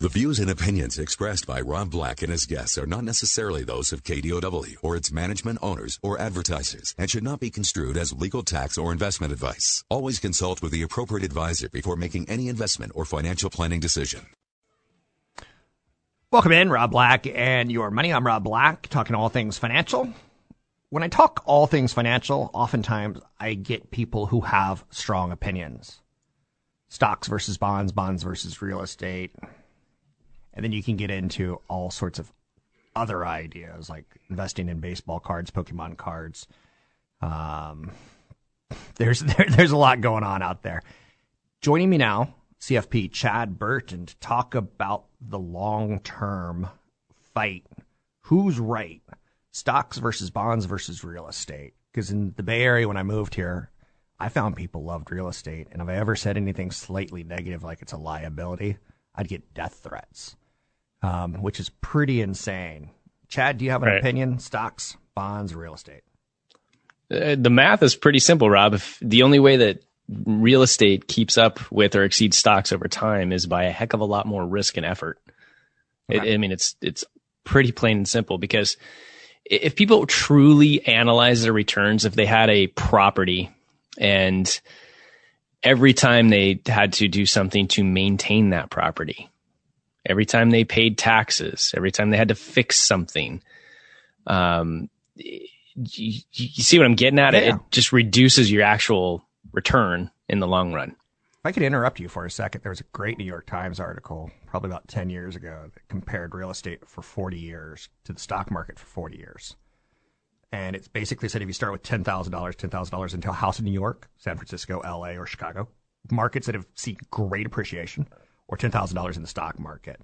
The views and opinions expressed by Rob Black and his guests are not necessarily those of KDOW or its management owners or advertisers and should not be construed as legal tax or investment advice. Always consult with the appropriate advisor before making any investment or financial planning decision. Welcome in, Rob Black and your money. I'm Rob Black, talking all things financial. When I talk all things financial, oftentimes I get people who have strong opinions. Stocks versus bonds, bonds versus real estate, and then you can get into all sorts of other ideas like investing in baseball cards, Pokemon cards. Um, there's there, there's a lot going on out there. Joining me now, CFP Chad Burton, to talk about the long term fight. Who's right? Stocks versus bonds versus real estate. Because in the Bay Area, when I moved here, I found people loved real estate, and if I ever said anything slightly negative, like it's a liability, I'd get death threats um, which is pretty insane. Chad, do you have an right. opinion? Stocks, bonds, real estate? Uh, the math is pretty simple, Rob. If the only way that real estate keeps up with or exceeds stocks over time is by a heck of a lot more risk and effort. Okay. It, I mean, it's it's pretty plain and simple because if people truly analyze their returns, if they had a property and every time they had to do something to maintain that property, every time they paid taxes, every time they had to fix something. Um, you, you see what I'm getting at? Yeah. It just reduces your actual return in the long run. If I could interrupt you for a second, there was a great New York Times article probably about 10 years ago that compared real estate for 40 years to the stock market for 40 years. And it's basically said if you start with $10,000, $10,000 into a house in New York, San Francisco, LA, or Chicago, markets that have seen great appreciation – or $10,000 in the stock market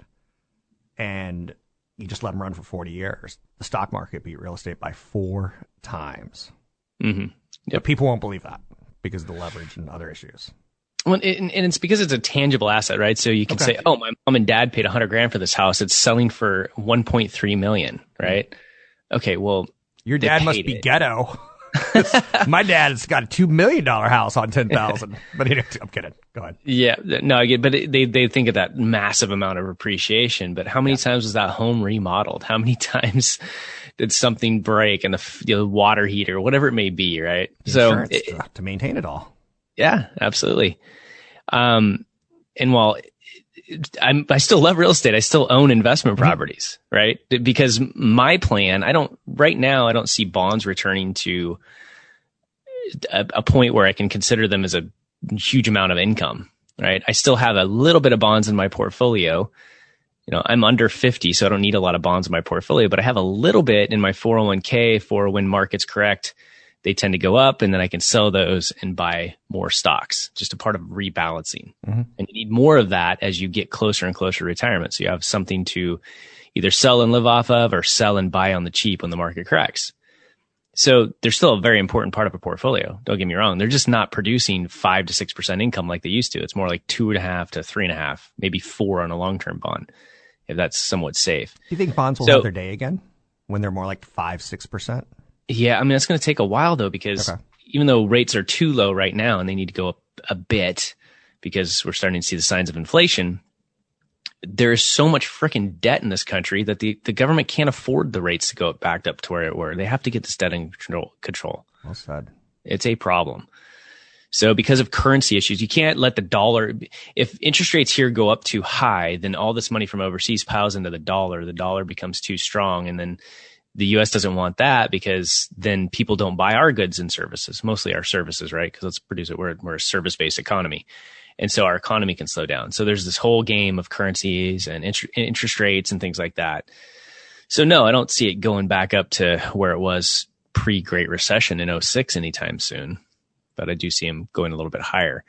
and you just let them run for 40 years, the stock market beat real estate by four times. Mm-hmm. Yep. people won't believe that because of the leverage and other issues. Well, and, it's because it's a tangible asset, right? So you can okay. say, "Oh, my mom and dad paid 100 grand for this house. It's selling for 1.3 million, right?" Mm-hmm. Okay, well, your dad must be it. ghetto. My dad's got a two million dollar house on ten thousand. but I'm kidding. Go ahead. Yeah, no, I get. But they they think of that massive amount of appreciation. But how many yeah. times was that home remodeled? How many times did something break and the you know, water heater, whatever it may be, right? so it, to maintain it all. Yeah, absolutely. Um, and while I'm, I still love real estate. I still own investment mm-hmm. properties, right? Because my plan, I don't, right now, I don't see bonds returning to a, a, point where I can consider them as a huge amount of income, right? I still have a little bit of bonds in my portfolio. You know, I'm under 50, so I don't need a lot of bonds in my portfolio, but I have a little bit in my 401k for when markets correct they tend to go up and then I can sell those and buy more stocks. Just a part of rebalancing. Mm-hmm. And you need more of that as you get closer and closer to retirement. So you have something to either sell and live off of or sell and buy on the cheap when the market corrects. So they're still a very important part of a portfolio. Don't get me wrong. They're just not producing five to six percent income like they used to. It's more like two and a half to three and a half, maybe four on a long term bond, if that's somewhat safe. Do you think bonds will so, have their day again when they're more like five, six percent? Yeah, I mean that's going to take a while though because okay. even though rates are too low right now and they need to go up a bit because we're starting to see the signs of inflation, there is so much freaking debt in this country that the, the government can't afford the rates to go back up to where it were. They have to get this debt in control. control. Well said. It's a problem. So because of currency issues, you can't let the dollar, if interest rates here go up too high, then all this money from overseas piles into the dollar. The dollar becomes too strong and then the US doesn't want that because then people don't buy our goods and services, mostly our services, right? Because let's produce it. We're, we're a service based economy. And so our economy can slow down. So there's this whole game of currencies and int- interest rates and things like that. So no, I don't see it going back up to where it was pre Great Recession in 06 anytime soon, but I do see them going a little bit higher.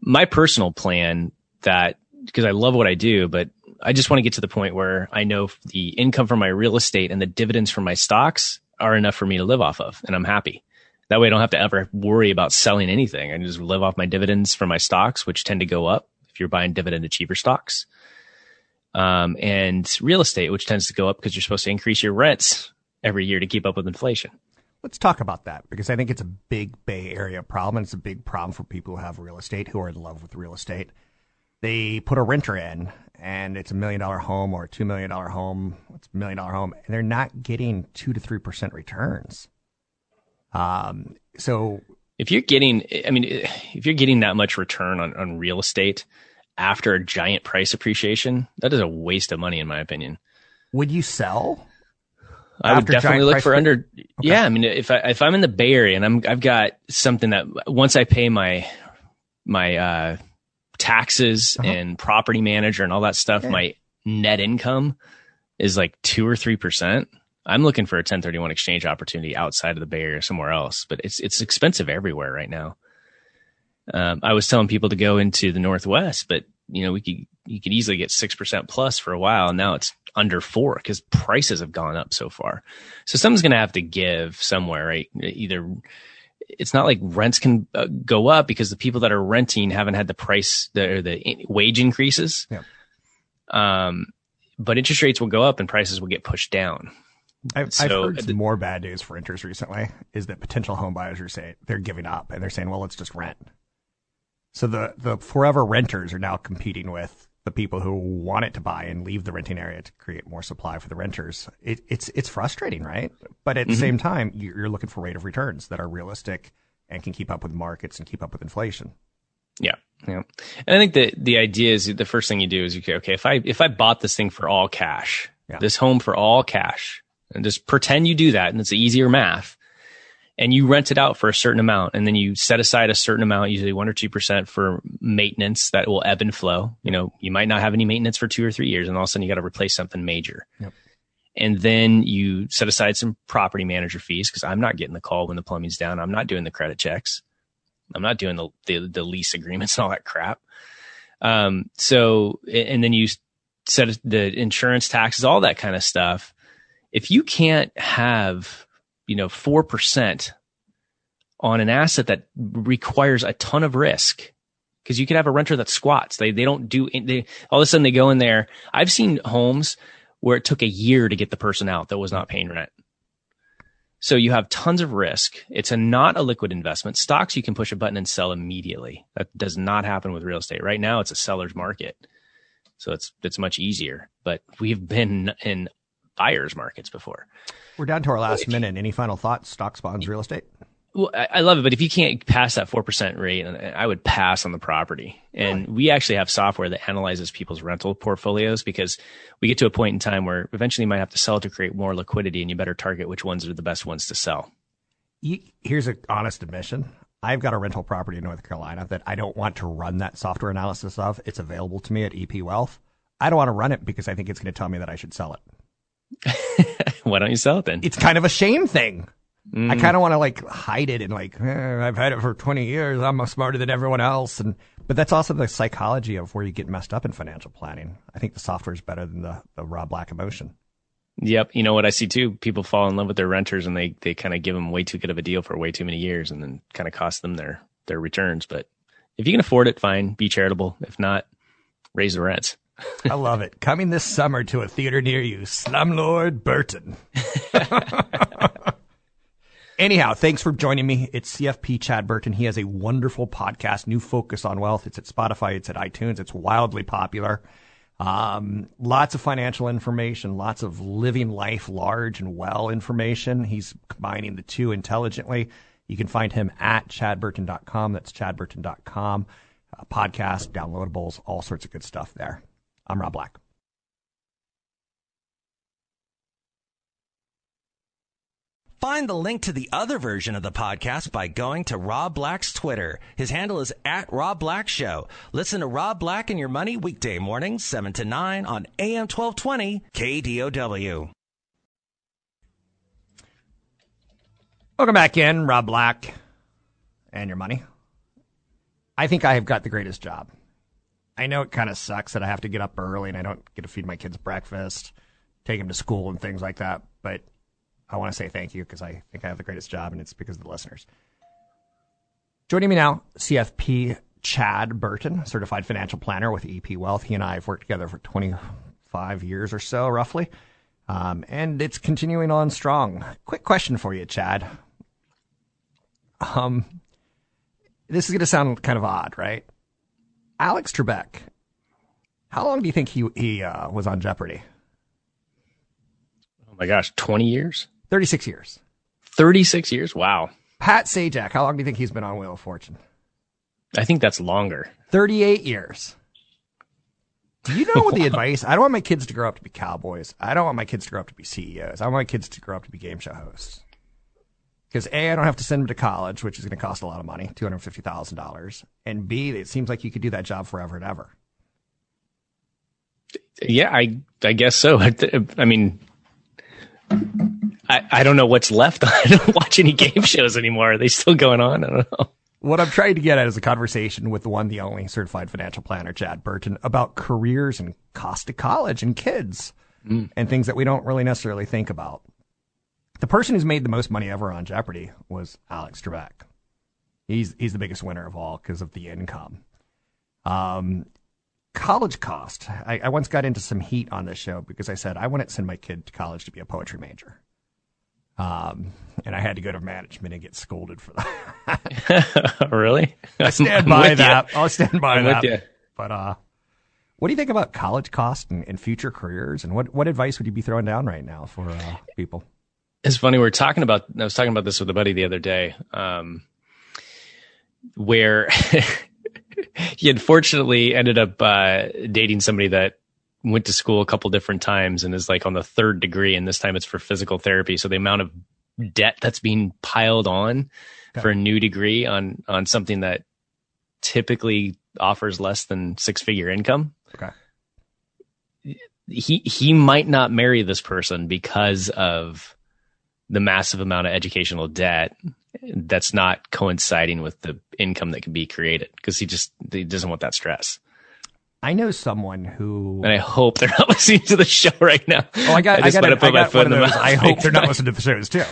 My personal plan that, because I love what I do, but I just want to get to the point where I know the income from my real estate and the dividends from my stocks are enough for me to live off of, and I'm happy. That way, I don't have to ever worry about selling anything. I just live off my dividends from my stocks, which tend to go up if you're buying dividend achiever stocks. Um, and real estate, which tends to go up because you're supposed to increase your rents every year to keep up with inflation. Let's talk about that because I think it's a big Bay Area problem. And it's a big problem for people who have real estate, who are in love with real estate. They put a renter in and it's a million dollar home or a two million dollar home. It's a million dollar home and they're not getting two to 3% returns. Um, so if you're getting, I mean, if you're getting that much return on, on real estate after a giant price appreciation, that is a waste of money, in my opinion. Would you sell? I would definitely look for under. Okay. Yeah, I mean, if I if I'm in the Bay Area and I'm I've got something that once I pay my my uh, taxes uh-huh. and property manager and all that stuff, my net income is like two or three percent. I'm looking for a 1031 exchange opportunity outside of the Bay Area somewhere else, but it's it's expensive everywhere right now. Um, I was telling people to go into the Northwest, but you know we could you could easily get six percent plus for a while, and now it's under four because prices have gone up so far. So someone's going to have to give somewhere, right? Either it's not like rents can uh, go up because the people that are renting haven't had the price the the wage increases. Yeah. Um, but interest rates will go up and prices will get pushed down. I've, so, I've heard some more bad news for renters recently is that potential home buyers are saying they're giving up and they're saying, well, let's just rent. So the, the forever renters are now competing with the people who want it to buy and leave the renting area to create more supply for the renters. It, it's, it's frustrating, right? But at mm-hmm. the same time, you're looking for rate of returns that are realistic and can keep up with markets and keep up with inflation. Yeah. Yeah. And I think that the idea is the first thing you do is you okay, if I, if I bought this thing for all cash, yeah. this home for all cash, and just pretend you do that and it's easier math and you rent it out for a certain amount and then you set aside a certain amount usually 1 or 2% for maintenance that will ebb and flow. You know you might not have any maintenance for 2 or 3 years and all of a sudden you got to replace something major. Yep. and then you set aside some property manager fees because i'm not getting the call when the plumbing's down. I'm not doing the credit checks. I'm not doing the the, the lease agreements and all that crap. Um so and then you set the insurance taxes all that kind of stuff. If you can't have, you know, 4% on an asset that requires a ton of risk, because you could have a renter that squats. They, they don't do, they, all of a sudden they go in there. I've seen homes where it took a year to get the person out that was not paying rent. So you have tons of risk. It's a not a liquid investment. Stocks you can push a button and sell immediately. That does not happen with real estate. Right now it's a seller's market. So it's it's much easier. But we've been in buyers markets before. We're down to our last minute. Any final thoughts? Stocks, bonds, real estate? Well, I love it, but if you can't pass that 4% rate, I would pass on the property. And really? we actually have software that analyzes people's rental portfolios because we get to a point in time where eventually you might have to sell to create more liquidity and you better target which ones are the best ones to sell. Here's an honest admission. I've got a rental property in North Carolina that I don't want to run that software analysis of. It's available to me at EP Wealth. I don't want to run it because I think it's going to tell me that I should sell it. Why don't you sell it then? It's kind of a shame thing. Mm. I kind of want to like hide it and like eh, I've had it for 20 years. I'm smarter than everyone else. And but that's also the psychology of where you get messed up in financial planning. I think the software is better than the the Rob Black emotion. Yep, you know what I see too. People fall in love with their renters and they they kind of give them way too good of a deal for way too many years, and then kind of cost them their their returns. But if you can afford it, fine. Be charitable. If not, raise the rents. I love it. Coming this summer to a theater near you, Slumlord Burton. Anyhow, thanks for joining me. It's CFP Chad Burton. He has a wonderful podcast, New Focus on Wealth. It's at Spotify, it's at iTunes, it's wildly popular. Um, lots of financial information, lots of living life large and well information. He's combining the two intelligently. You can find him at chadburton.com. That's chadburton.com. Uh, podcast, downloadables, all sorts of good stuff there. I'm Rob Black. Find the link to the other version of the podcast by going to Rob Black's Twitter. His handle is at Rob Black Show. Listen to Rob Black and Your Money weekday mornings, 7 to 9 on AM 1220 KDOW. Welcome back in, Rob Black and Your Money. I think I have got the greatest job I know it kind of sucks that I have to get up early and I don't get to feed my kids breakfast, take them to school and things like that. But I want to say thank you because I think I have the greatest job and it's because of the listeners. Joining me now, CFP Chad Burton, certified financial planner with EP Wealth. He and I have worked together for 25 years or so, roughly. Um, and it's continuing on strong. Quick question for you, Chad. Um, this is going to sound kind of odd, right? Alex Trebek, how long do you think he he uh, was on Jeopardy? Oh my gosh, 20 years? 36 years. 36 years? Wow. Pat Sajak, how long do you think he's been on Wheel of Fortune? I think that's longer. 38 years. Do you know what the advice? I don't want my kids to grow up to be cowboys. I don't want my kids to grow up to be CEOs. I want my kids to grow up to be game show hosts. Because A, I don't have to send them to college, which is going to cost a lot of money, $250,000. And B, it seems like you could do that job forever and ever. Yeah, I I guess so. I mean, I, I don't know what's left. I don't watch any game shows anymore. Are they still going on? I don't know. What I'm trying to get at is a conversation with the one, the only certified financial planner, Chad Burton, about careers and cost of college and kids mm. and things that we don't really necessarily think about. The person who's made the most money ever on Jeopardy was Alex Trebek. He's he's the biggest winner of all because of the income. Um, college cost. I, I once got into some heat on this show because I said I wouldn't send my kid to college to be a poetry major. Um, and I had to go to management and get scolded for that. really? I stand by that. You. I'll stand by I'm that. But uh, what do you think about college cost and, and, future careers? And what, what advice would you be throwing down right now for uh, people? It's funny. We are talking about, I was talking about this with a buddy the other day, um, where he unfortunately ended up, uh, dating somebody that went to school a couple different times and is like on the third degree. And this time it's for physical therapy. So the amount of debt that's being piled on okay. for a new degree on, on something that typically offers less than six figure income. Okay. He, he might not marry this person because of the massive amount of educational debt that's not coinciding with the income that can be created because he just he doesn't want that stress. I know someone who, and I hope they're not listening to the show right now. Oh, I got, I, I got, a, I got one of those. I hope they're not listening to the shows too.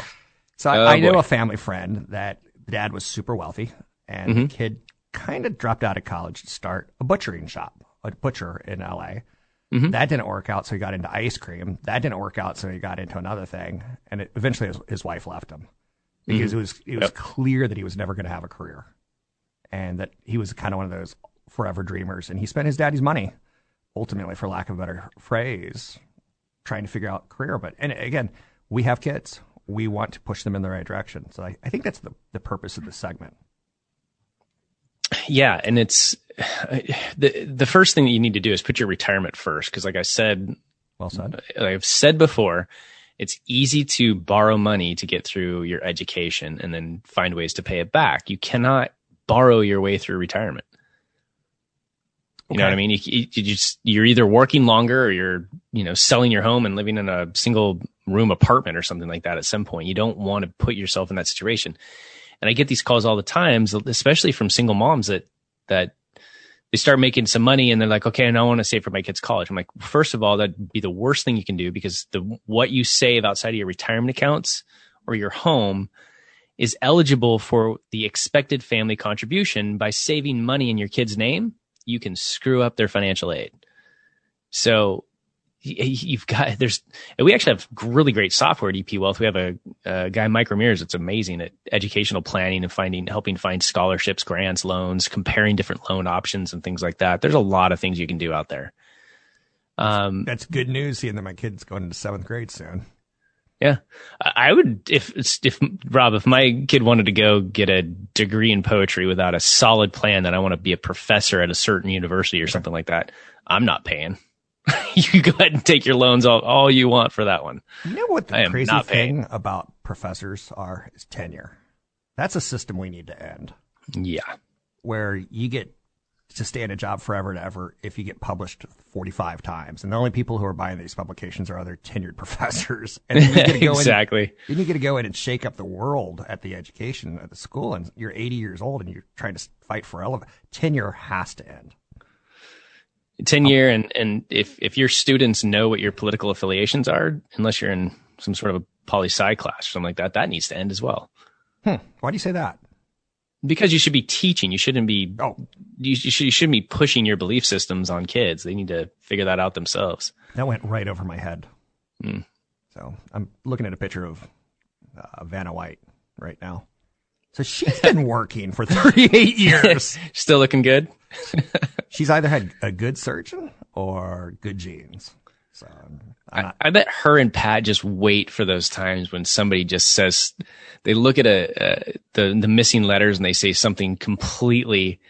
So oh, I, I know a family friend that the dad was super wealthy, and mm-hmm. the kid kind of dropped out of college to start a butchering shop, a butcher in L.A. Mm-hmm. That didn't work out, so he got into ice cream. That didn't work out, so he got into another thing. And it, eventually, his, his, wife left him because mm-hmm. it was it was yep. clear that he was never going to have a career, and that he was kind of one of those forever dreamers. And he spent his daddy's money, ultimately, for lack of a better phrase, trying to figure out career. But and again, we have kids. We want to push them in the right direction. So I, I think that's the, the purpose of this segment. Yeah, and it's the the first thing that you need to do is put your retirement first because, like I said, well said. I've said before, it's easy to borrow money to get through your education and then find ways to pay it back. You cannot borrow your way through retirement. You okay. know what I mean? You, you, you just you're either working longer or you're you know selling your home and living in a single room apartment or something like that. At some point, you don't want to put yourself in that situation. And I get these calls all the times, especially from single moms that, that they start making some money and they're like, okay, and I want to save for my kid's college. I'm like, first of all, that'd be the worst thing you can do because the, what you save outside of your retirement accounts or your home is eligible for the expected family contribution by saving money in your kid's name. You can screw up their financial aid. So you've got there's we actually have really great software at EP Wealth. We have a, a guy Mike Ramirez It's amazing at educational planning and finding helping find scholarships, grants, loans, comparing different loan options and things like that. There's a lot of things you can do out there. Um, that's good news. Seeing that my kid's going into seventh grade soon. Yeah, I would if if Rob, if my kid wanted to go get a degree in poetry without a solid plan that I want to be a professor at a certain university or something like that, I'm not paying. you go ahead and take your loans all, all you want for that one. You know what the crazy thing about professors are is tenure. That's a system we need to end. Yeah. Where you get to stay in a job forever and ever if you get published 45 times. And the only people who are buying these publications are other tenured professors. And you get to go exactly. In, then you get to go in and shake up the world at the education at the school and you're 80 years old and you're trying to fight for elevation. Tenure has to end. 10 year and and if if your students know what your political affiliations are unless you're in some sort of a poli sci class or something like that that needs to end as well Hmm. Why do you say that? because you should be teaching you shouldn't be Oh, you, you, should, you shouldn't be pushing your belief systems on kids they need to figure that out themselves that went right over my head. Hmm. So I'm looking at a picture of uh, Vanna White right now. So she's been working for 38 years. still looking good She's either had a good surgeon or good genes. So I'm I, bet her and Pat just wait for those times when somebody just says they look at a, a the the missing letters and they say something completely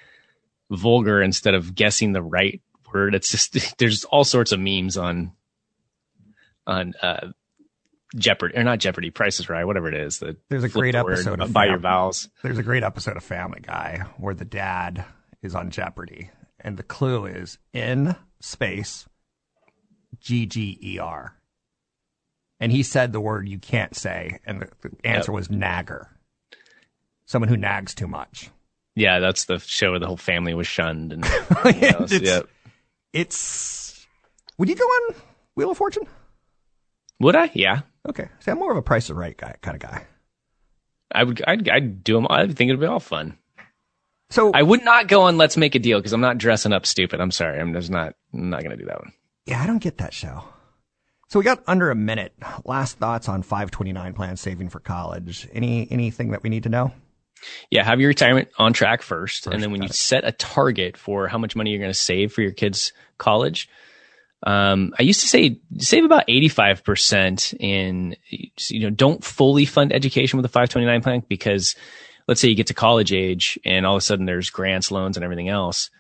vulgar instead of guessing the right word. It's just there's all sorts of memes on on uh, Jeopardy or not Jeopardy, Price is Right, whatever it is. The There's a great the word episode of by your Fam- vowels. there's a great episode of Family Guy where the dad is on Jeopardy and the clue is in space G G E R. And he said the word you can't say, and the, the answer was nagger. Someone who nags too much. Yeah, that's the show where the whole family was shunned and. It's- yeah. It's. Would you go on Wheel of Fortune? Would I? Yeah. Okay. See, I'm more of a Price is Right guy kind of guy. I would. I'd, I'd do them. I think it'd be all fun. So I would not go on Let's Make a Deal because I'm not dressing up stupid. I'm sorry. I'm just not. I'm not going to do that one. Yeah, I don't get that show. So we got under a minute. Last thoughts on 529 plan saving for college. Any anything that we need to know? Yeah, have your retirement on track first, and then when you it. set a target for how much money you're going to save for your kids' college, um, I used to say save about 85 percent in. You know, don't fully fund education with a 529 plan because, let's say you get to college age and all of a sudden there's grants, loans, and everything else.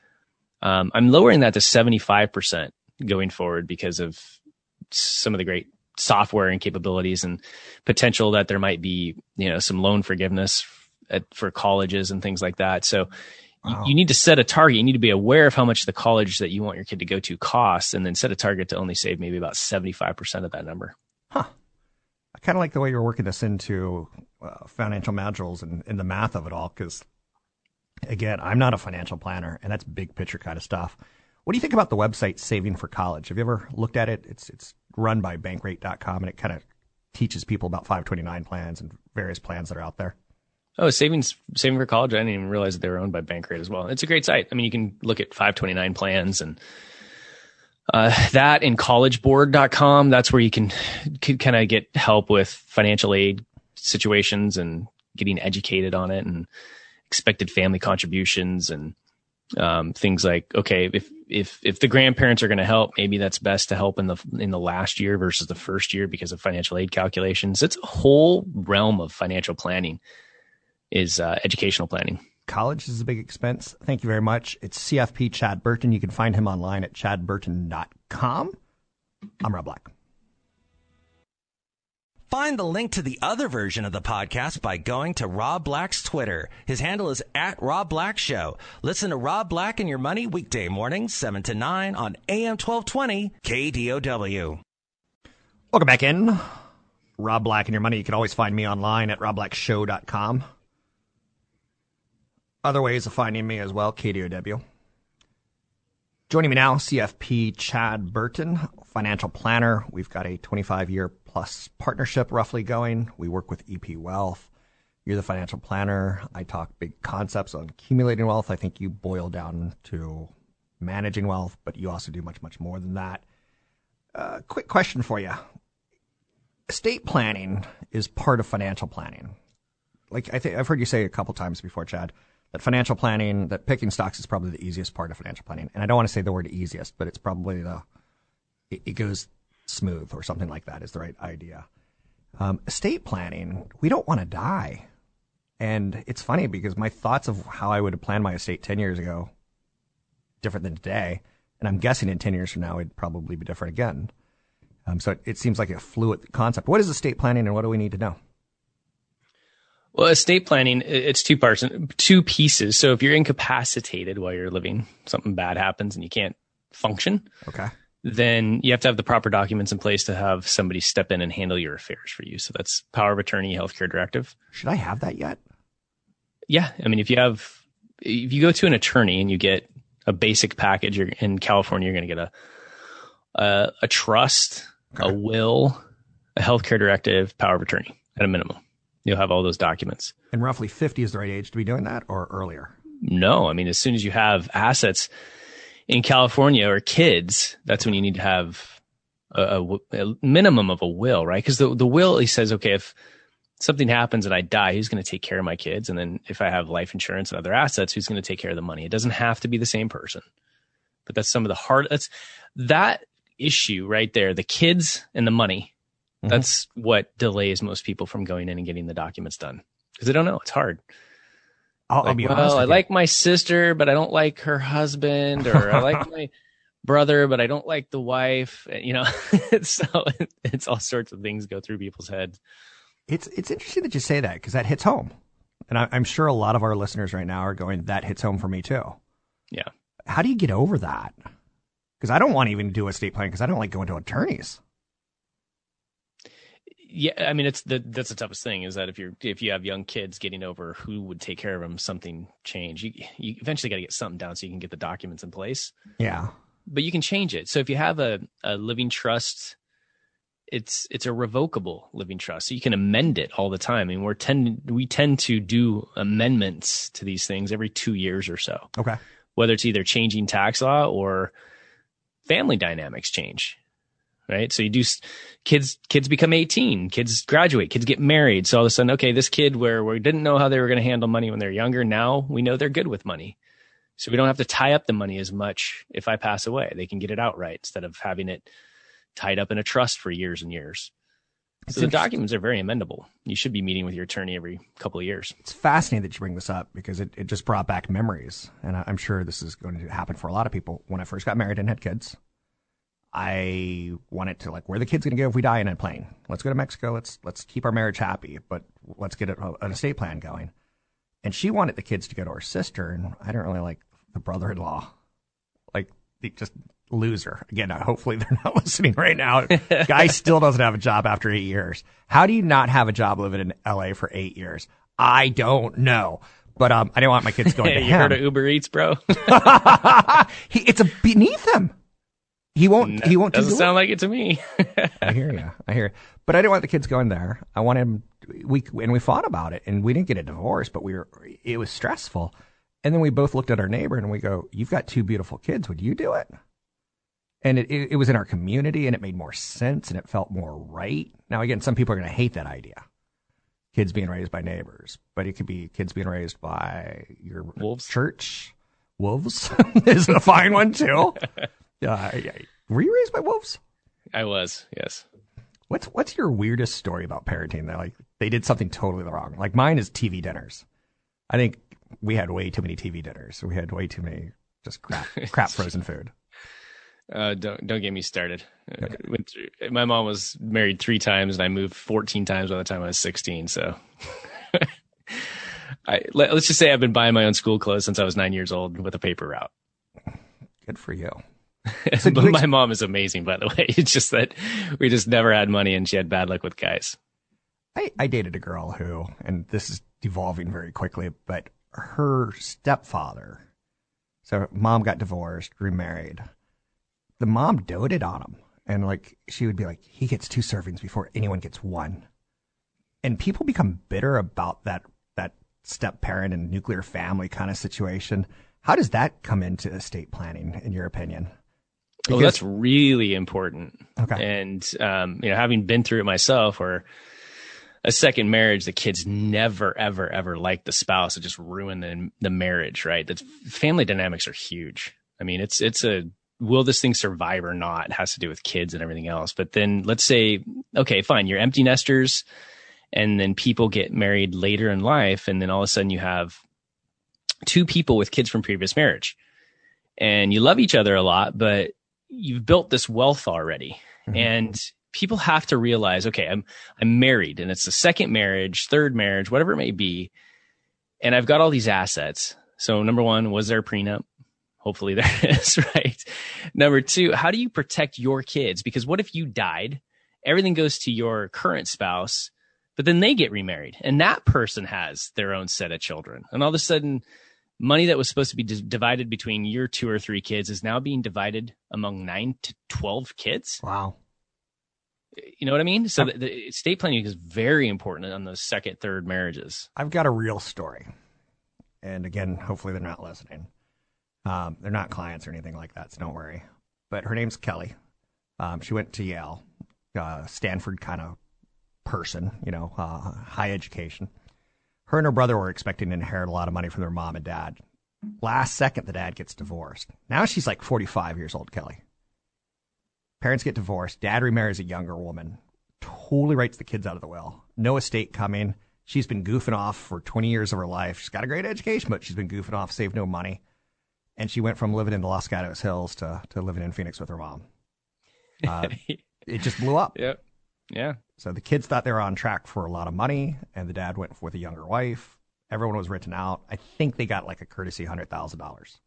Um, I'm lowering that to 75 percent going forward because of some of the great software and capabilities and potential that there might be, you know, some loan forgiveness at, for colleges and things like that. So Wow. you need to set a target. You need to be aware of how much the college that you want your kid to go to costs and then set a target to only save maybe about 75% of that number. I kind of like the way you're working this into uh, financial modules and, and the math of it all. Because again, I'm not a financial planner, and that's big picture kind of stuff. What do you think about the website Saving for College? Have you ever looked at it? It's it's run by Bankrate.com, and it kind of teaches people about 529 plans and various plans that are out there. Oh, savings, saving for college. I didn't even realize that they were owned by Bankrate as well. It's a great site. I mean, you can look at 529 plans and uh, that in collegeboard.com. That's where you can, can kind of get help with financial aid situations and getting educated on it and expected family contributions and um, things like okay if if if the grandparents are going to help maybe that's best to help in the in the last year versus the first year because of financial aid calculations it's a whole realm of financial planning is uh, educational planning College is a big expense. Thank you very much. It's CFP Chad Burton. You can find him online at chadburton.com. I'm Rob Black. Find the link to the other version of the podcast by going to Rob Black's Twitter. His handle is at Rob Black Show. Listen to Rob Black and Your Money weekday mornings, 7 to 9 on AM 1220 KDOW. Welcome back in. Rob Black and Your Money. You can always find me online at robblackshow.com. Other ways of finding me as well, KDOW. Joining me now, CFP Chad Burton, financial planner. We've got a 25 year plus partnership roughly going. We work with EP Wealth. You're the financial planner. I talk big concepts on accumulating wealth. I think you boil down to managing wealth, but you also do much, much more than that. Uh, quick question for you estate planning is part of financial planning. Like I think I've heard you say a couple times before, Chad, that financial planning, that picking stocks is probably the easiest part of financial planning. And I don't want to say the word easiest, but it's probably the it, it goes smooth or something like that is the right idea. Um, estate planning, we don't want to die. And it's funny because my thoughts of how I would have planned my estate 10 years ago different than today. And I'm guessing in 10 years from now, it'd probably be different again. Um, so it, it seems like a fluid concept. What is estate planning and what do we need to know? Well, estate planning, it's two parts, two pieces. So if you're incapacitated while you're living, something bad happens and you can't function, Okay. then you have to have the proper documents in place to have somebody step in and handle your affairs for you. So that's power of attorney, healthcare directive. Should I have that yet? Yeah. I mean, if you have, if you go to an attorney and you get a basic package. You're in California, you're going to get a a, a trust, okay. a will, a healthcare directive, power of attorney at a minimum. You'll have all those documents. And roughly 50 is the right age to be doing that or earlier? No. I mean, as soon as you have assets in California or kids, that's when you need to have a, a, a minimum of a will, right? Because the, the will, he says, okay, if something happens and I die, who's going to take care of my kids? And then if I have life insurance and other assets, who's going to take care of the money? It doesn't have to be the same person. But that's some of the hard, that's that issue right there. The kids and the money Mm-hmm. That's what delays most people from going in and getting the documents done because they don't know. It's hard. I'll, like, I'll be well, I like my sister, but I don't like her husband, or I like my brother, but I don't like the wife. You know, so it's all sorts of things go through people's heads. It's it's interesting that you say that because that hits home, and I, I'm sure a lot of our listeners right now are going, "That hits home for me too." Yeah. How do you get over that? Because I don't want to even do estate planning because I don't like going to attorneys yeah, I mean, it's the that's the toughest thing is that if you're if you have young kids getting over who would take care of them, something change. You you eventually got to get something down so you can get the documents in place. Yeah, but you can change it. So if you have a a living trust, it's it's a revocable living trust, so you can amend it all the time. I mean, we're tend we tend to do amendments to these things every two years or so. Okay, whether it's either changing tax law or family dynamics change right? So you do kids, kids become 18, kids graduate, kids get married. So all of a sudden, okay, this kid where we didn't know how they were going to handle money when they're younger. Now we know they're good with money. So we don't have to tie up the money as much if I pass away. They can get it outright instead of having it tied up in a trust for years and years. so the documents are very amendable. You should be meeting with your attorney every couple of years. It's fascinating that you bring this up because it, it just brought back memories. And I'm sure this is going to happen for a lot of people. When I first got married and had kids, I wanted to like, where the kids going to go if we die in a plane? Let's go to Mexico. Let's let's keep our marriage happy, but let's get a, an estate plan going. And she wanted the kids to go to her sister, and I don't really like the brother-in-law. Like, just loser. Again, hopefully they're not listening right now. Guy still doesn't have a job after eight years. How do you not have a job living in LA for eight years? I don't know. But um, I didn't want my kids going to you him. heard of Uber Eats, bro? he, it's a beneath him. He won't. he won't. Doesn't do sound it. like it to me. I hear you. I hear. But I didn't want the kids going there. I wanted him. We and we fought about it, and we didn't get a divorce, but we were. It was stressful. And then we both looked at our neighbor and we go, "You've got two beautiful kids. Would you do it?" And it, it, it was in our community, and it made more sense, and it felt more right. Now, again, some people are going to hate that idea. Kids being raised by neighbors, but it could be kids being raised by your wolves church. Wolves is a fine one too. Uh, were you raised by wolves? I was, yes. What's what's your weirdest story about parenting? That like they did something totally wrong. Like mine is TV dinners. I think we had way too many TV dinners. We had way too many just crap crap frozen food. Uh, don't don't get me started. Okay. Through, my mom was married three times, and I moved fourteen times by the time I was sixteen. So, I let, us just say I've been buying my own school clothes since I was nine years old with a paper route. Good for you. But my mom is amazing, by the way. It's just that we just never had money and she had bad luck with guys. I, I dated a girl who, and this is devolving very quickly, but her stepfather, so mom got divorced, remarried. The mom doted on him. And like, she would be like, he gets two servings before anyone gets one. And people become bitter about that, that step parent and nuclear family kind of situation. How does that come into estate planning, in your opinion? Because, oh, that's really important. Okay. And um, you know, having been through it myself, or a second marriage, the kids never, ever, ever like the spouse. It just ruined the the marriage. Right. The family dynamics are huge. I mean, it's it's a will this thing survive or not? It has to do with kids and everything else. But then let's say, okay, fine, you're empty nesters, and then people get married later in life, and then all of a sudden you have two people with kids from previous marriage and you love each other a lot, but you've built this wealth already. Mm-hmm. And people have to realize, okay, I'm, I'm married and it's the second marriage, third marriage, whatever it may be. And I've got all these assets. So number one, was there a prenup? Hopefully there is, right? Number two, how do you protect your kids? Because what if you died? Everything goes to your current spouse, but then they get remarried and that person has their own set of children. And all of a sudden money that was supposed to be d- divided between your two or three kids is now being divided among nine to 12 kids. Wow. You know what I mean? So the, the estate planning is very important on those second, third marriages. I've got a real story. And again, hopefully they're not listening. Um, they're not clients or anything like that, so don't worry. But her name's Kelly. Um, she went to Yale, uh, Stanford kind of person, you know, uh, high education. Her and her brother were expecting to inherit a lot of money from their mom and dad. Last second, the dad gets divorced. Now she's like 45 years old, Kelly. Parents get divorced. Dad remarries a younger woman. Totally writes the kids out of the will. No estate coming. She's been goofing off for 20 years of her life. She's got a great education, but she's been goofing off, saved no money. And she went from living in the Los Gatos Hills to, to living in Phoenix with her mom. Uh, it just blew up. Yep. Yeah. So the kids thought they were on track for a lot of money, and the dad went with a younger wife. Everyone was written out. I think they got like a courtesy hundred thousand dollars.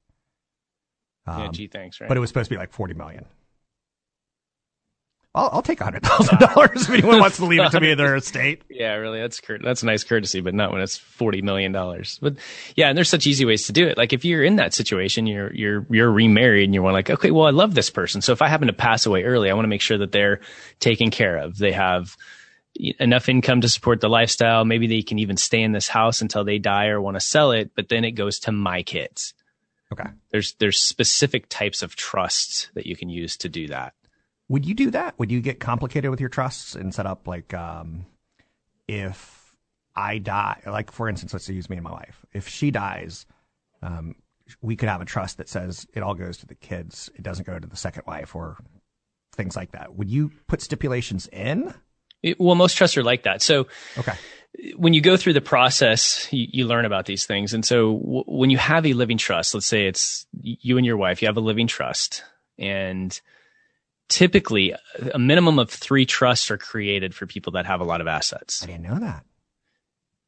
yeah. Gee, thanks. Right. Um, But it was supposed to be like forty million. I'll, I'll take hundred thousand dollars if anyone wants to leave it to me in their estate. Yeah, really, that's cur- that's a nice courtesy, but not when it's forty million dollars. But yeah, and there's such easy ways to do it. Like if you're in that situation, you're you're you're remarried, and you're like, okay, well, I love this person, so if I happen to pass away early, I want to make sure that they're taken care of. They have enough income to support the lifestyle. Maybe they can even stay in this house until they die or want to sell it, but then it goes to my kids. Okay. There's there's specific types of trusts that you can use to do that. Would you do that? Would you get complicated with your trusts and set up like um, if I die, like for instance, let's use me and my wife. If she dies, um, we could have a trust that says it all goes to the kids. It doesn't go to the second wife or things like that. Would you put stipulations in? It- well, most trusts are like that. So Okay. when you go through the process, you, you learn about these things. And so w- when you have a living trust, let's say it's you and your wife, you have a living trust, and typically a minimum of three trusts are created for people that have a lot of assets. I didn't know that.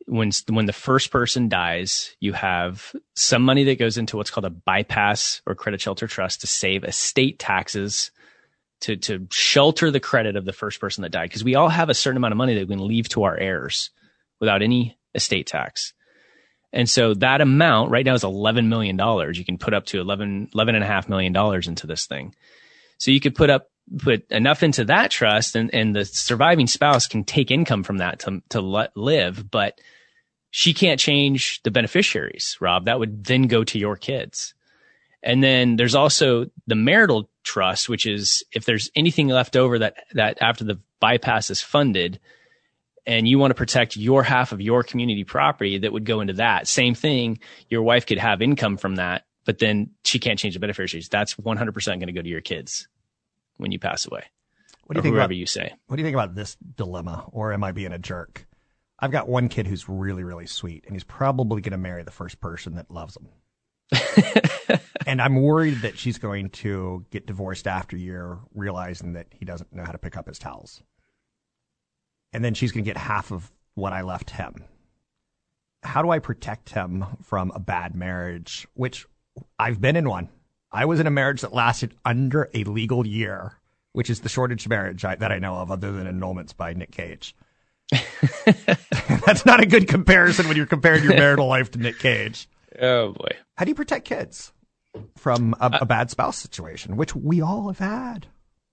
When when the first person dies, you have some money that goes into what's called a bypass or credit shelter trust to save estate taxes to to shelter the credit of the first person that died because we all have a certain amount of money that we can leave to our heirs without any estate tax. And so that amount right now is $11 million. You can put up to 11, 11 and a half million dollars into this thing. So you could put up, put enough into that trust and, and the surviving spouse can take income from that to, to let live, but she can't change the beneficiaries, Rob. That would then go to your kids. And then there's also the marital trust, which is if there's anything left over that, that after the bypass is funded and you want to protect your half of your community property that would go into that. Same thing. Your wife could have income from that, but then she can't change the beneficiaries. That's 100% going to go to your kids when you pass away. What do you or think whoever about you say. What do you think about this dilemma, or am I being a jerk? I've got one kid who's really, really sweet, and he's probably going to marry the first person that loves him. and I'm worried that she's going to get divorced after a year, realizing that he doesn't know how to pick up his towels. And then she's going to get half of what I left him. How do I protect him from a bad marriage? Which I've been in one. I was in a marriage that lasted under a legal year, which is the shortest marriage I, that I know of, other than annulments by Nick Cage. That's not a good comparison when you're comparing your marital life to Nick Cage. Oh boy. How do you protect kids from a, a bad spouse situation, which we all have had?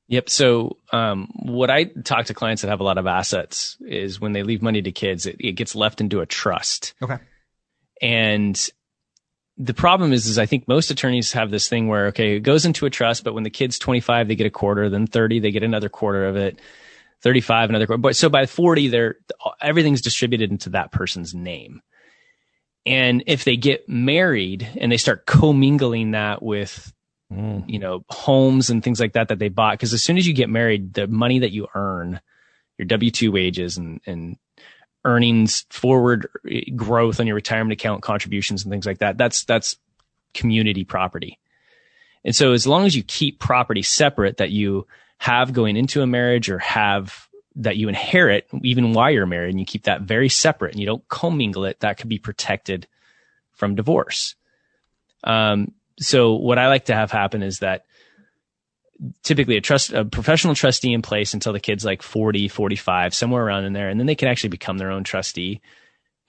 Yep. So, um, what I talk to clients that have a lot of assets is when they leave money to kids, it, it gets left into a trust. Okay. And the problem is, is I think most attorneys have this thing where, okay, it goes into a trust, but when the kid's 25, they get a quarter, then 30, they get another quarter of it, 35, another quarter. But so by 40, they're, everything's distributed into that person's name. And if they get married and they start commingling that with, hmm. you know, homes and things like that that they bought, because as soon as you get married, the money that you earn, your W 2 wages and, and earnings, forward growth on your retirement account contributions and things like that, that's, that's community property. And so as long as you keep property separate that you have going into a marriage or have that you inherit even while you're married and you keep that very separate and you don't commingle it, that could be protected from divorce. Um, so what I like to have happen is that typically a trust, a professional trustee in place until the kid's like 40, 45, somewhere around in there. And then they can actually become their own trustee.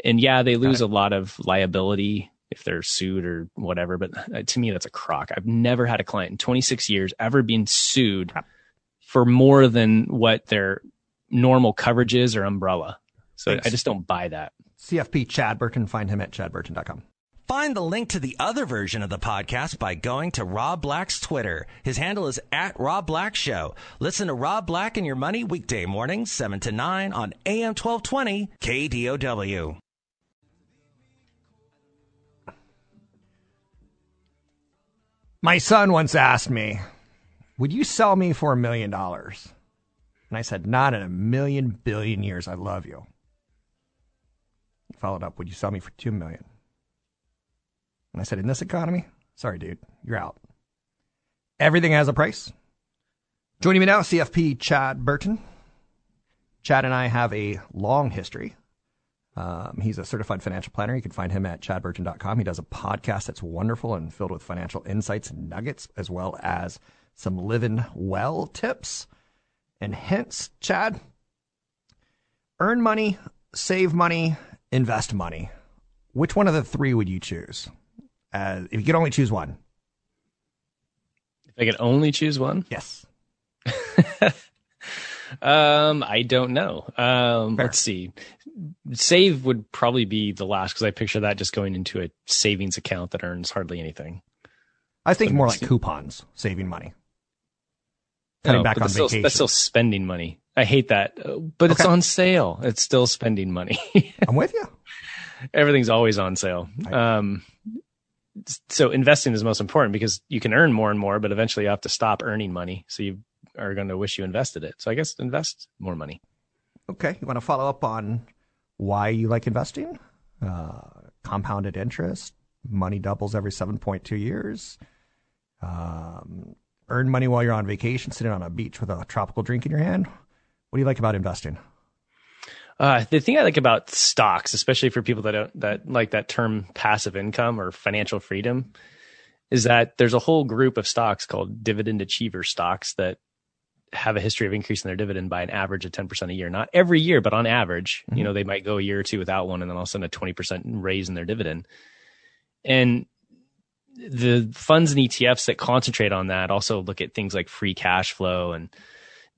And yeah, they lose a lot of liability if they're sued or whatever. But uh, to me, that's a crock. I've never had a client in 26 years ever been sued for more than what their normal coverage is or umbrella. So Thanks. I just don't buy that. CFP Chad Burton. Find him at chadburton.com. Find the link to the other version of the podcast by going to Rob Black's Twitter. His handle is at Rob Black Show. Listen to Rob Black and Your Money weekday mornings, 7 to 9 on AM 1220 KDOW. My son once asked me, Would you sell me for a million dollars? And I said, Not in a million billion years. I love you. He followed up, Would you sell me for two million? And I said, In this economy, sorry, dude, you're out. Everything has a price. Joining me now, CFP Chad Burton. Chad and I have a long history um, he's a certified financial planner. You can find him at chadburton.com. He does a podcast that's wonderful and filled with financial insights and nuggets, as well as some living well tips and hints. Chad, earn money, save money, invest money. Which one of the three would you choose? Uh, if you could only choose one. If I could only choose one? Yes. um, I don't know. Um, let's see save would probably be the last because I picture that just going into a savings account that earns hardly anything. I think so more like coupons, saving money. Cutting no, back on still, vacation. That's still spending money. I hate that, uh, but okay. it's on sale. It's still spending money. I'm with you. Everything's always on sale. Um, so investing is most important because you can earn more and more, but eventually you have to stop earning money. So you are going to wish you invested it. So I guess invest more money. Okay. You want to follow up on why you like investing, uh, compounded interest, money doubles every 7.2 years, um, earn money while you're on vacation, sitting on a beach with a tropical drink in your hand. What do you like about investing? Uh, the thing I like about stocks, especially for people that don't, that like that term passive income or financial freedom, is that there's a whole group of stocks called dividend achiever stocks that have a history of increasing their dividend by an average of 10% a year. Not every year, but on average, mm-hmm. you know, they might go a year or two without one and then all of a sudden a 20% raise in their dividend. And the funds and ETFs that concentrate on that also look at things like free cash flow and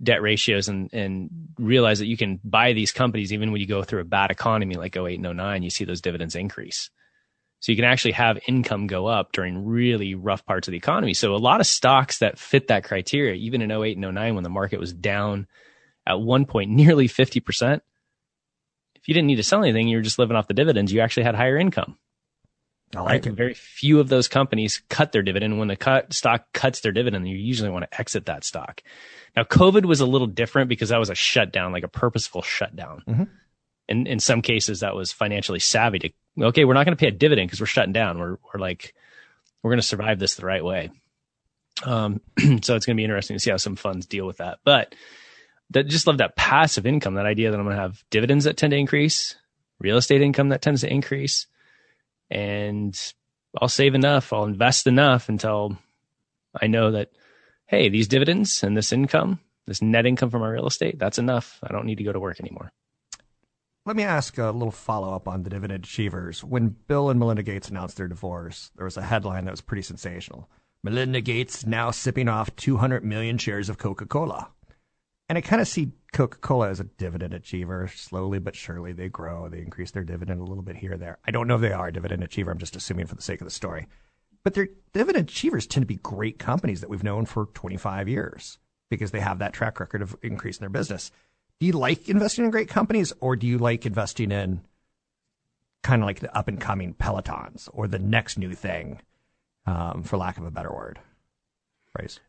debt ratios and, and realize that you can buy these companies even when you go through a bad economy like 08 and 09, you see those dividends increase. So you can actually have income go up during really rough parts of the economy. So a lot of stocks that fit that criteria, even in 08 and 09 when the market was down at one point nearly 50%, if you didn't need to sell anything, you were just living off the dividends, you actually had higher income. I like right? it. Very few of those companies cut their dividend. When the cut, stock cuts their dividend, you usually want to exit that stock. Now, COVID was a little different because that was a shutdown, like a purposeful shutdown. Mm-hmm. And in some cases, that was financially savvy to okay, we're not going to pay a dividend because we're shutting down. We're we're like we're going to survive this the right way. Um, so it's going to be interesting to see how some funds deal with that. But that just love that passive income, that idea that I'm going to have dividends that tend to increase, real estate income that tends to increase, and I'll save enough, I'll invest enough until I know that hey, these dividends and this income, this net income from our real estate, that's enough. I don't need to go to work anymore. Let me ask a little follow up on the dividend achievers. When Bill and Melinda Gates announced their divorce, there was a headline that was pretty sensational. Melinda Gates now sipping off 200 million shares of Coca Cola. And I kind of see Coca Cola is a dividend achiever. Slowly but surely they grow. They increase their dividend a little bit here or there. I don't know if they are a dividend achiever. I'm just assuming for the sake of the story. But their dividend achievers tend to be great companies that we've known for 25 years because they have that track record of increasing their business do you like investing in great companies or do you like investing in kind of like the up and coming pelotons or the next new thing um, for lack of a better word Right.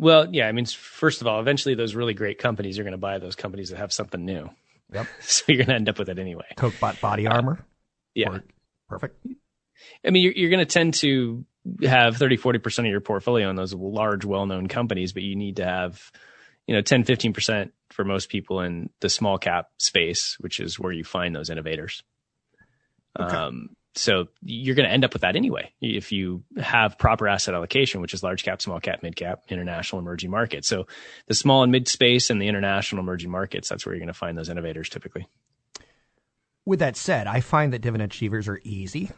Well yeah i mean first of all eventually those really great companies are going to buy those companies that have something new. Yep. So you're going to end up with it anyway. Coke bought BodyArmor? Uh, yeah. Or, perfect. I mean you're, you're going to tend to have 30 40% of your portfolio in those large well-known companies but you need to have you know 10 15% for most people in the small cap space which is where you find those innovators. Okay. um, so you're going to end up with that anyway if you have proper asset allocation which is large cap small cap mid cap international emerging markets. So the small and mid space and the international emerging markets that's where you're going to find those innovators typically. With that said i find that dividend achievers are easy.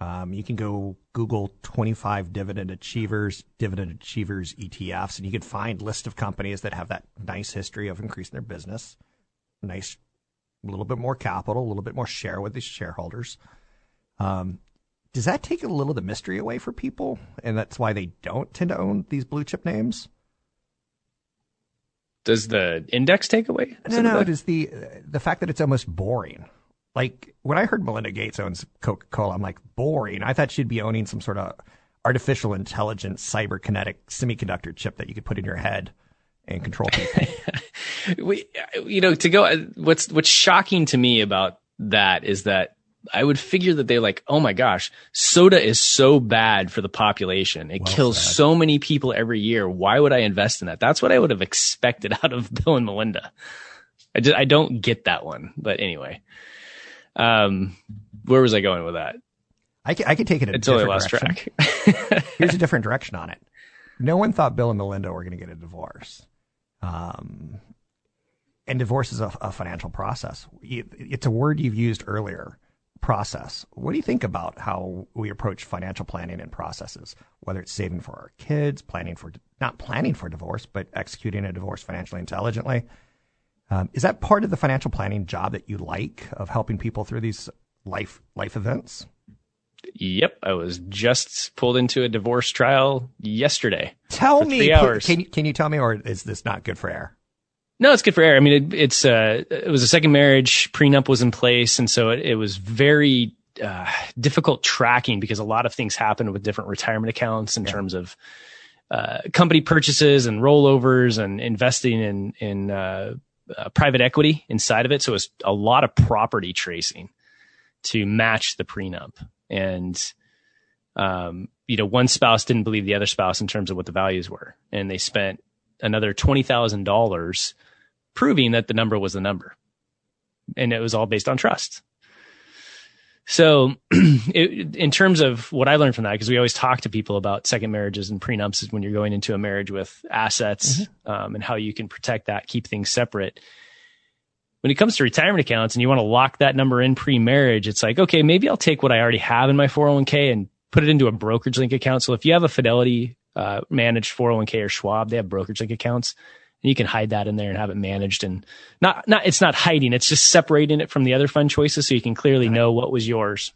Um, you can go Google 25 dividend achievers, dividend achievers ETFs, and you can find list of companies that have that nice history of increasing their business, nice, a little bit more capital, a little bit more share with the shareholders. Um, does that take a little of the mystery away for people, and that's why they don't tend to own these blue chip names? Does the index take away? No, no, it is the the fact that it's almost boring. Like when I heard Melinda Gates owns Coca Cola, I'm like boring. I thought she'd be owning some sort of artificial intelligence, cyberkinetic semiconductor chip that you could put in your head and control people. we, you know, to go. What's what's shocking to me about that is that I would figure that they're like, oh my gosh, soda is so bad for the population. It well kills said. so many people every year. Why would I invest in that? That's what I would have expected out of Bill and Melinda. I just, I don't get that one. But anyway, um, where was I going with that? I could, I could take it a until I lost direction. track. Here's a different direction on it. No one thought Bill and Melinda were going to get a divorce. Um, and divorce is a, a financial process. It's a word you've used earlier process. What do you think about how we approach financial planning and processes, whether it's saving for our kids, planning for, not planning for divorce, but executing a divorce financially intelligently? Um, is that part of the financial planning job that you like of helping people through these life life events? Yep, I was just pulled into a divorce trial yesterday. Tell me, hours. can you, can you tell me, or is this not good for air? No, it's good for air. I mean, it, it's uh, it was a second marriage, prenup was in place, and so it, it was very uh, difficult tracking because a lot of things happened with different retirement accounts in yeah. terms of uh, company purchases and rollovers and investing in in uh, uh, private equity inside of it. So it was a lot of property tracing to match the prenup, and um, you know, one spouse didn't believe the other spouse in terms of what the values were, and they spent another twenty thousand dollars proving that the number was the number. And it was all based on trust. So, it, in terms of what I learned from that, because we always talk to people about second marriages and prenups when you're going into a marriage with assets mm-hmm. um, and how you can protect that, keep things separate. When it comes to retirement accounts and you want to lock that number in pre marriage, it's like, okay, maybe I'll take what I already have in my 401k and put it into a BrokerageLink account. So if you have a Fidelity uh, managed 401k or Schwab, they have BrokerageLink accounts you can hide that in there and have it managed and not not it's not hiding. It's just separating it from the other fund choices so you can clearly know what was yours.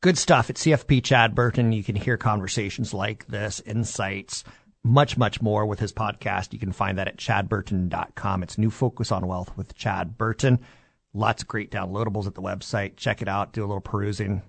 Good stuff. At cfp chad burton you can hear conversations like this insights much much more with his podcast. You can find that at chadburton.com it's new focus on wealth with chad burton. Lots of great downloadables at the website. Check it out. Do a little perusing